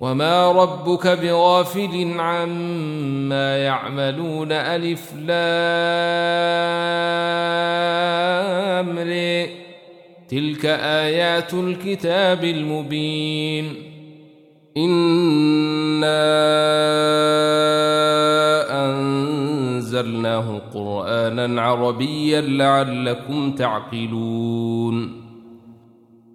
وما ربك بغافل عما يعملون ألف لامر تلك آيات الكتاب المبين إنا أنزلناه قرآنا عربيا لعلكم تعقلون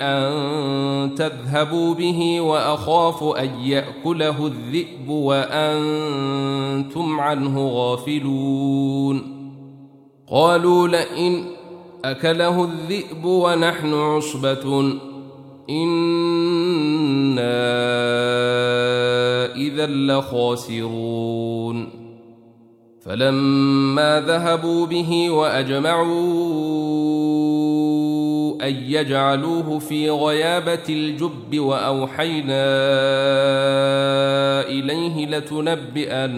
أن تذهبوا به وأخاف أن يأكله الذئب وأنتم عنه غافلون. قالوا لئن أكله الذئب ونحن عصبة إنا إذا لخاسرون. فلما ذهبوا به وأجمعوا أن يجعلوه في غيابة الجب وأوحينا إليه لتنبئنهم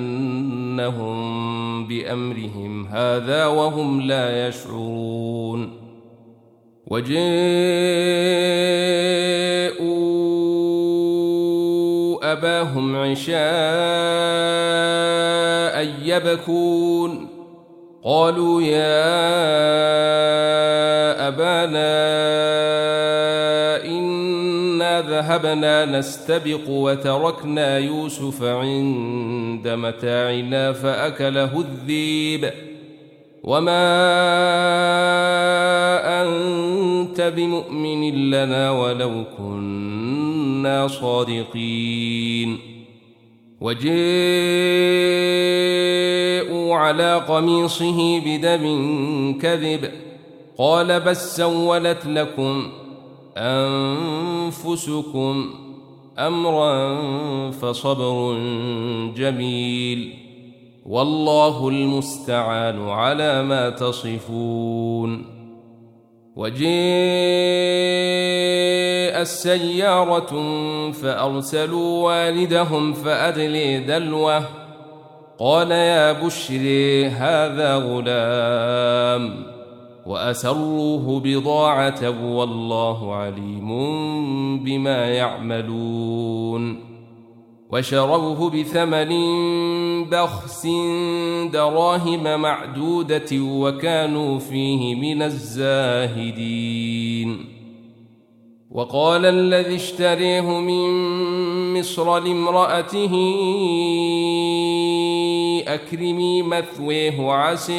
بأمرهم هذا وهم لا يشعرون. وجاءوا أباهم عشاء يبكون. قالوا يا أبانا إنا ذهبنا نستبق وتركنا يوسف عند متاعنا فأكله الذيب. وما أنت بمؤمن لنا ولو كنا صادقين. وجاءوا على قميصه بدم كذب قال بل سولت لكم أنفسكم أمرا فصبر جميل والله المستعان على ما تصفون وجيء السيارة فأرسلوا والدهم فأدلي دلوه قال يا بشري هذا غلام. وأسروه بضاعة والله عليم بما يعملون. وشروه بثمن بخس دراهم معدودة وكانوا فيه من الزاهدين. وقال الذي اشتريه من مصر لامرأته أكرمي مثويه عسي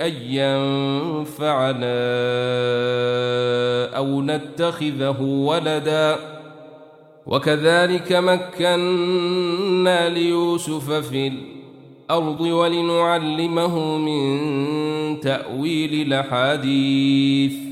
أن ينفعنا أو نتخذه ولدا. وكذلك مكنا ليوسف في الأرض ولنعلمه من تأويل الأحاديث.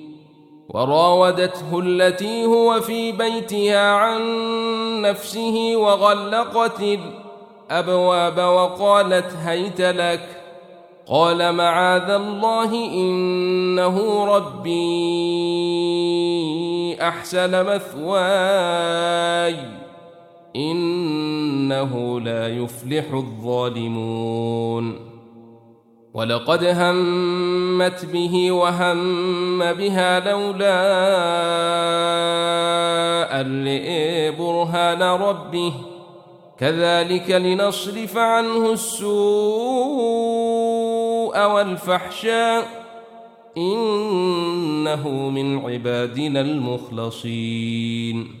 وراودته التي هو في بيتها عن نفسه وغلقت الأبواب وقالت هيت لك؟ قال معاذ الله إنه ربي أحسن مثواي إنه لا يفلح الظالمون. ولقد همت به وهم بها لولا أن برهان ربه. كذلك لنصرف عنه السوء والفحشاء. إنه من عبادنا المخلصين.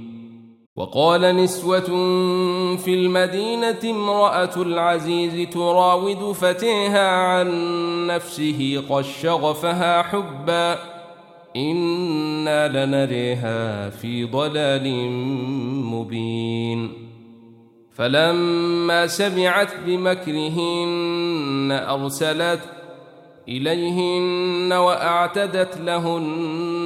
وقال نسوة في المدينة امرأة العزيز تراود فتيها عن نفسه قد شغفها حبا إنا لنريها في ضلال مبين. فلما سمعت بمكرهن أرسلت إليهن وأعتدت لهن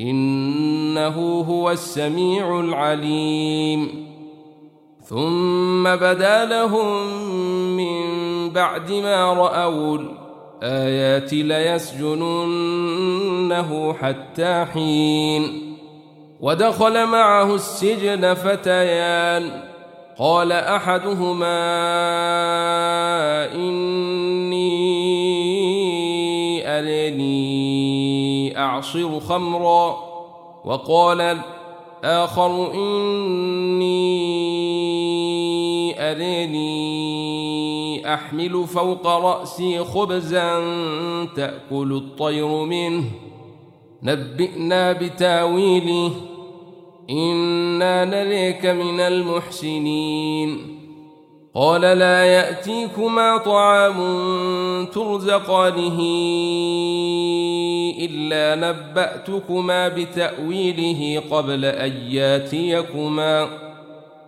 إنه هو السميع العليم. ثم بدا لهم من بعد ما رأوا الآيات ليسجننه حتى حين. ودخل معه السجن فتيان. قال أحدهما إني أرني. أعصر خمرا وقال الآخر إني أرني أحمل فوق رأسي خبزا تأكل الطير منه. نبئنا بتأويله. إنا نريك من المحسنين. قال لا يأتيكما طعام ترزقانه إلا نبأتكما بتأويله قبل أن ياتيكما.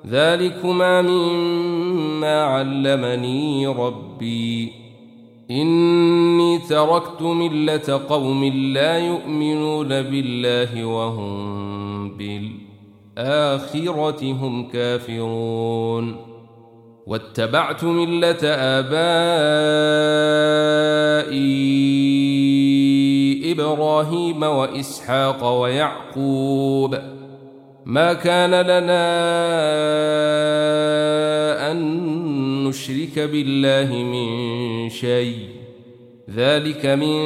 ذلكما مما علمني ربي. إني تركت ملة قوم لا يؤمنون بالله وهم بالآخرة هم كافرون. واتبعت ملة آبائي إبراهيم وإسحاق ويعقوب. ما كان لنا أن نشرك بالله من شيء. ذلك من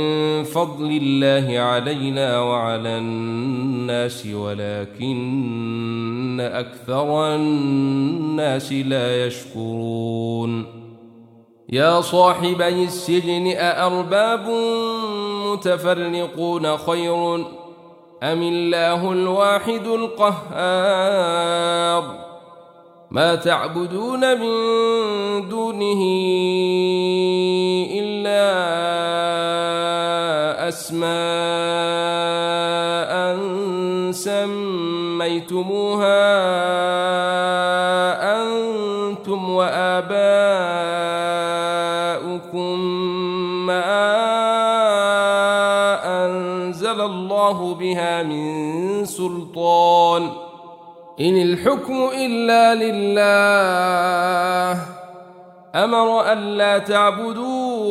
فضل الله علينا وعلى الناس ولكن أكثر الناس لا يشكرون. يا صاحبي السجن أأرباب متفرقون خير أم الله الواحد القهار؟ ما تعبدون من دونه أسماء سميتموها أنتم وآباؤكم ما أنزل الله بها من سلطان. إن الحكم إلا لله. أمر ألا تعبدوا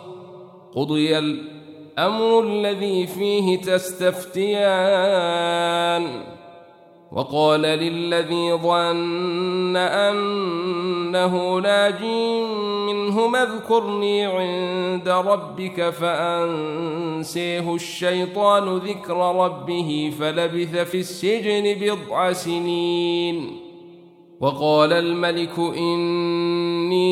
قضي الأمر الذي فيه تستفتيان. وقال للذي ظن أنه ناج منه اذكرني عند ربك فأنسيه الشيطان ذكر ربه فلبث في السجن بضع سنين. وقال الملك إني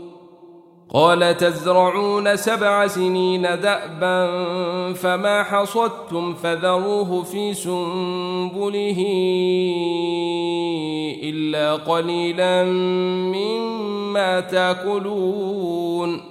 قال تزرعون سبع سنين دأبا فما حصدتم فذروه في سنبله إلا قليلا مما تأكلون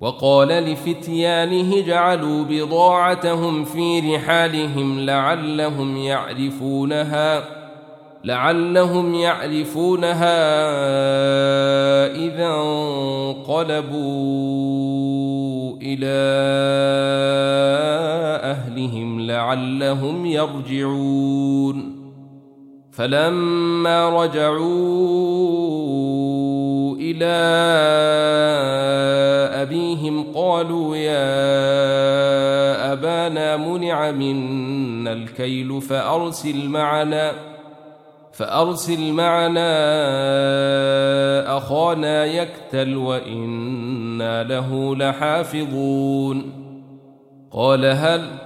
وقال لفتيانه جعلوا بضاعتهم في رحالهم لعلهم يعرفونها لعلهم يعرفونها إذا انقلبوا إلى أهلهم لعلهم يرجعون. فلما رجعوا إلى أبيهم قالوا يا أبانا منع منا الكيل فأرسل معنا فأرسل معنا أخانا يكتل وإنا له لحافظون قال هل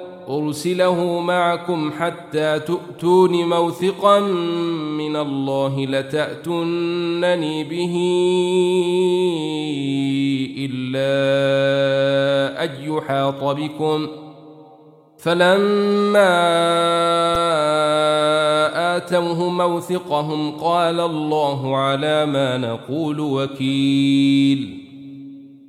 أرسله معكم حتى تؤتون موثقا من الله لتأتونني به إلا أن يحاط بكم. فلما آتوه موثقهم قال الله على ما نقول وكيل.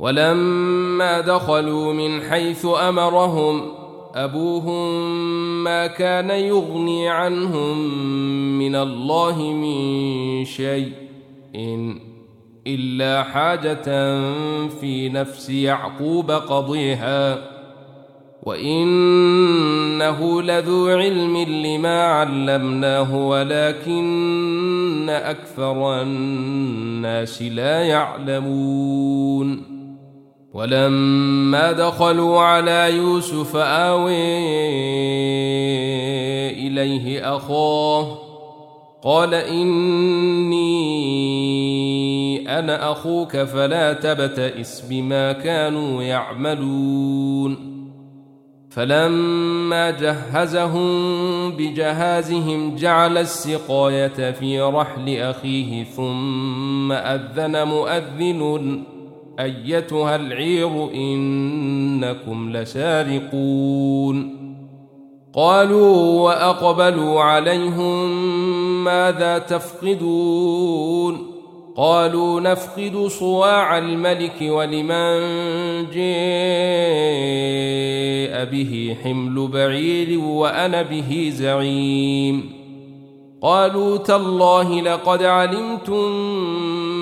ولما دخلوا من حيث أمرهم أبوهم ما كان يغني عنهم من الله من شيء إن إلا حاجة في نفس يعقوب قضيها وإنه لذو علم لما علمناه ولكن أكثر الناس لا يعلمون. ولما دخلوا على يوسف آوي إليه أخاه قال إني أنا أخوك فلا تبتئس بما كانوا يعملون. فلما جهزهم بجهازهم جعل السقاية في رحل أخيه ثم أذن مؤذن أيتها العير إنكم لسارقون قالوا وأقبلوا عليهم ماذا تفقدون قالوا نفقد صواع الملك ولمن جاء به حمل بعير وأنا به زعيم قالوا تالله لقد علمتم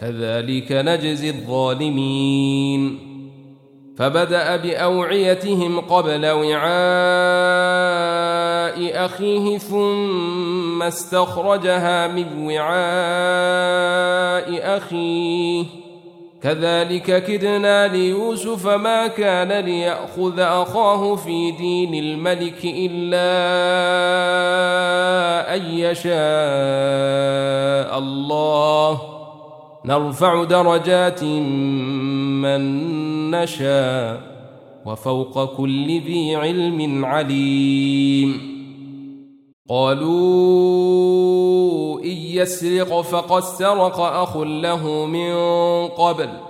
كذلك نجزي الظالمين. فبدأ بأوعيتهم قبل وعاء أخيه ثم استخرجها من وعاء أخيه. كذلك كدنا ليوسف ما كان ليأخذ أخاه في دين الملك إلا أن يشاء الله. نرفع درجات من نشاء وفوق كل ذي علم عليم. قالوا إن يسرق فقد سرق أخ له من قبل.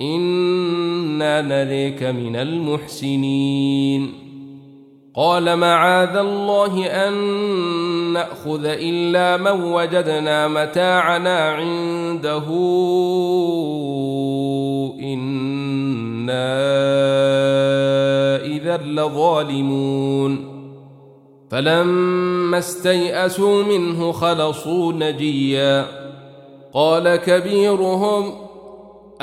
أنا نريك من المحسنين قال معاذ الله ان ناخذ الا من وجدنا متاعنا عنده أنا اذا لظالمون فلما استيئسوا منه خلصوا نجيا قال كبيرهم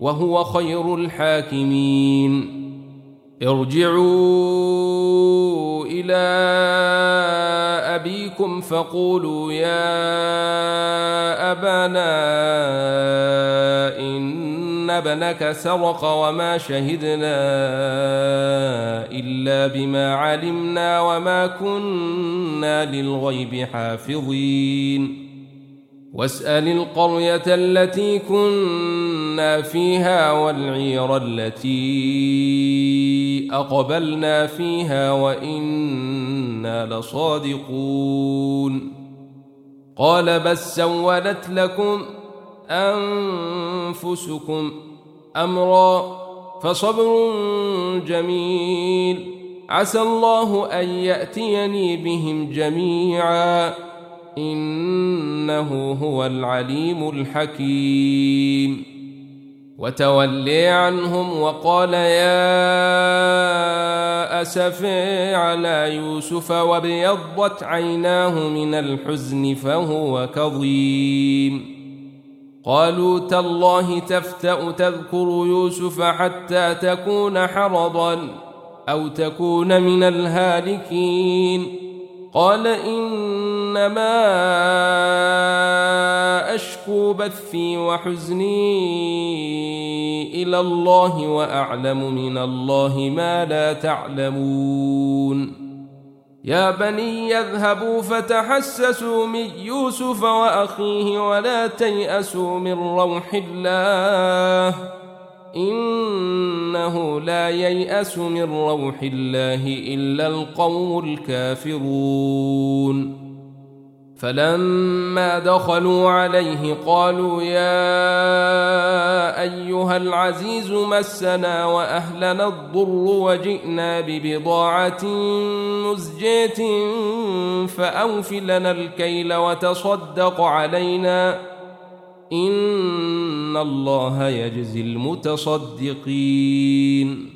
وهو خير الحاكمين. ارجعوا إلى أبيكم فقولوا يا أبانا إن ابنك سرق وما شهدنا إلا بما علمنا وما كنا للغيب حافظين. واسأل القرية التي كنا فيها والعير التي أقبلنا فيها وإنا لصادقون. قال بل سولت لكم أنفسكم أمرا فصبر جميل. عسى الله أن يأتيني بهم جميعا. إنه هو العليم الحكيم. وتولي عنهم وقال يا اسفي على يوسف وابيضت عيناه من الحزن فهو كظيم. قالوا تالله تفتأ تذكر يوسف حتى تكون حرضا أو تكون من الهالكين. قال إنما اشكو بثي وحزني إلى الله وأعلم من الله ما لا تعلمون. يا بني يذهبوا فتحسسوا من يوسف وأخيه ولا تيأسوا من روح الله. إنه لا ييأس من روح الله إلا القوم الكافرون. فلما دخلوا عليه قالوا يا أيها العزيز مسنا وأهلنا الضر وجئنا ببضاعة مزجاة فأوف لنا الكيل وتصدق علينا. إن الله يجزي المتصدقين.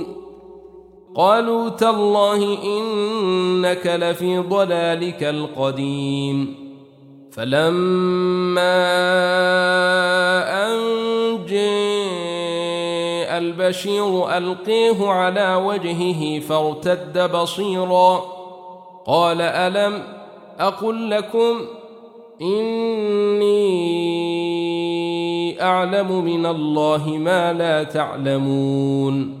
قالوا تالله إنك لفي ضلالك القديم. فلما أن جاء البشير ألقيه على وجهه فارتد بصيرا. قال ألم أقل لكم إني أعلم من الله ما لا تعلمون.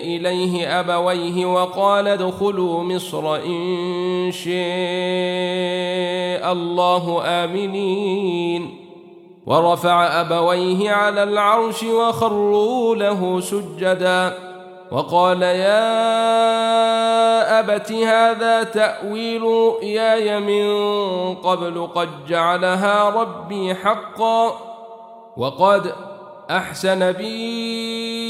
إليه أبويه وقال ادخلوا مصر إن شاء الله آمنين. ورفع أبويه على العرش وخروا له سجدا. وقال يا أبت هذا تأويل رؤياي من قبل قد جعلها ربي حقا. وقد أحسن بي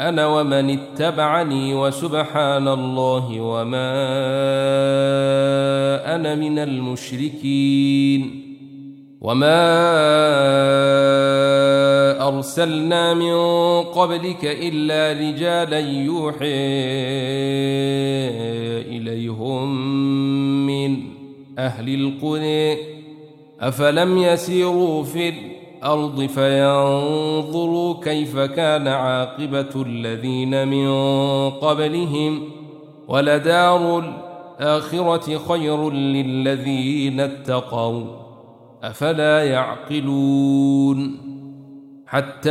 أنا ومن اتبعني وسبحان الله وما أنا من المشركين وما أرسلنا من قبلك إلا رجالا يوحي إليهم من أهل القرى أفلم يسيروا في الأرض الأرض فينظروا كيف كان عاقبة الذين من قبلهم ولدار الآخرة خير للذين اتقوا أفلا يعقلون حتى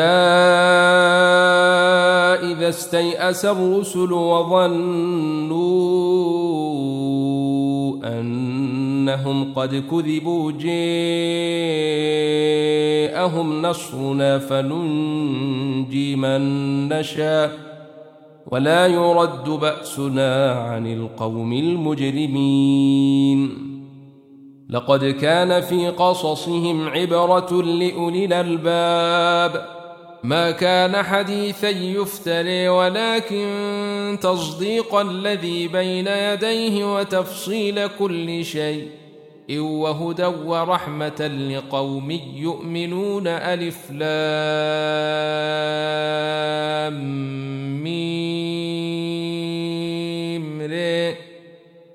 إذا استيأس الرسل وظنوا أنهم قد كذبوا جاءهم نصرنا فننجي من نشاء ولا يرد بأسنا عن القوم المجرمين. لقد كان في قصصهم عبرة لأولي الألباب ما كان حديثا يفتري ولكن تصديق الذي بين يديه وتفصيل كل شيء. وهدى ورحمة لقوم يؤمنون ألف لام ميم رئ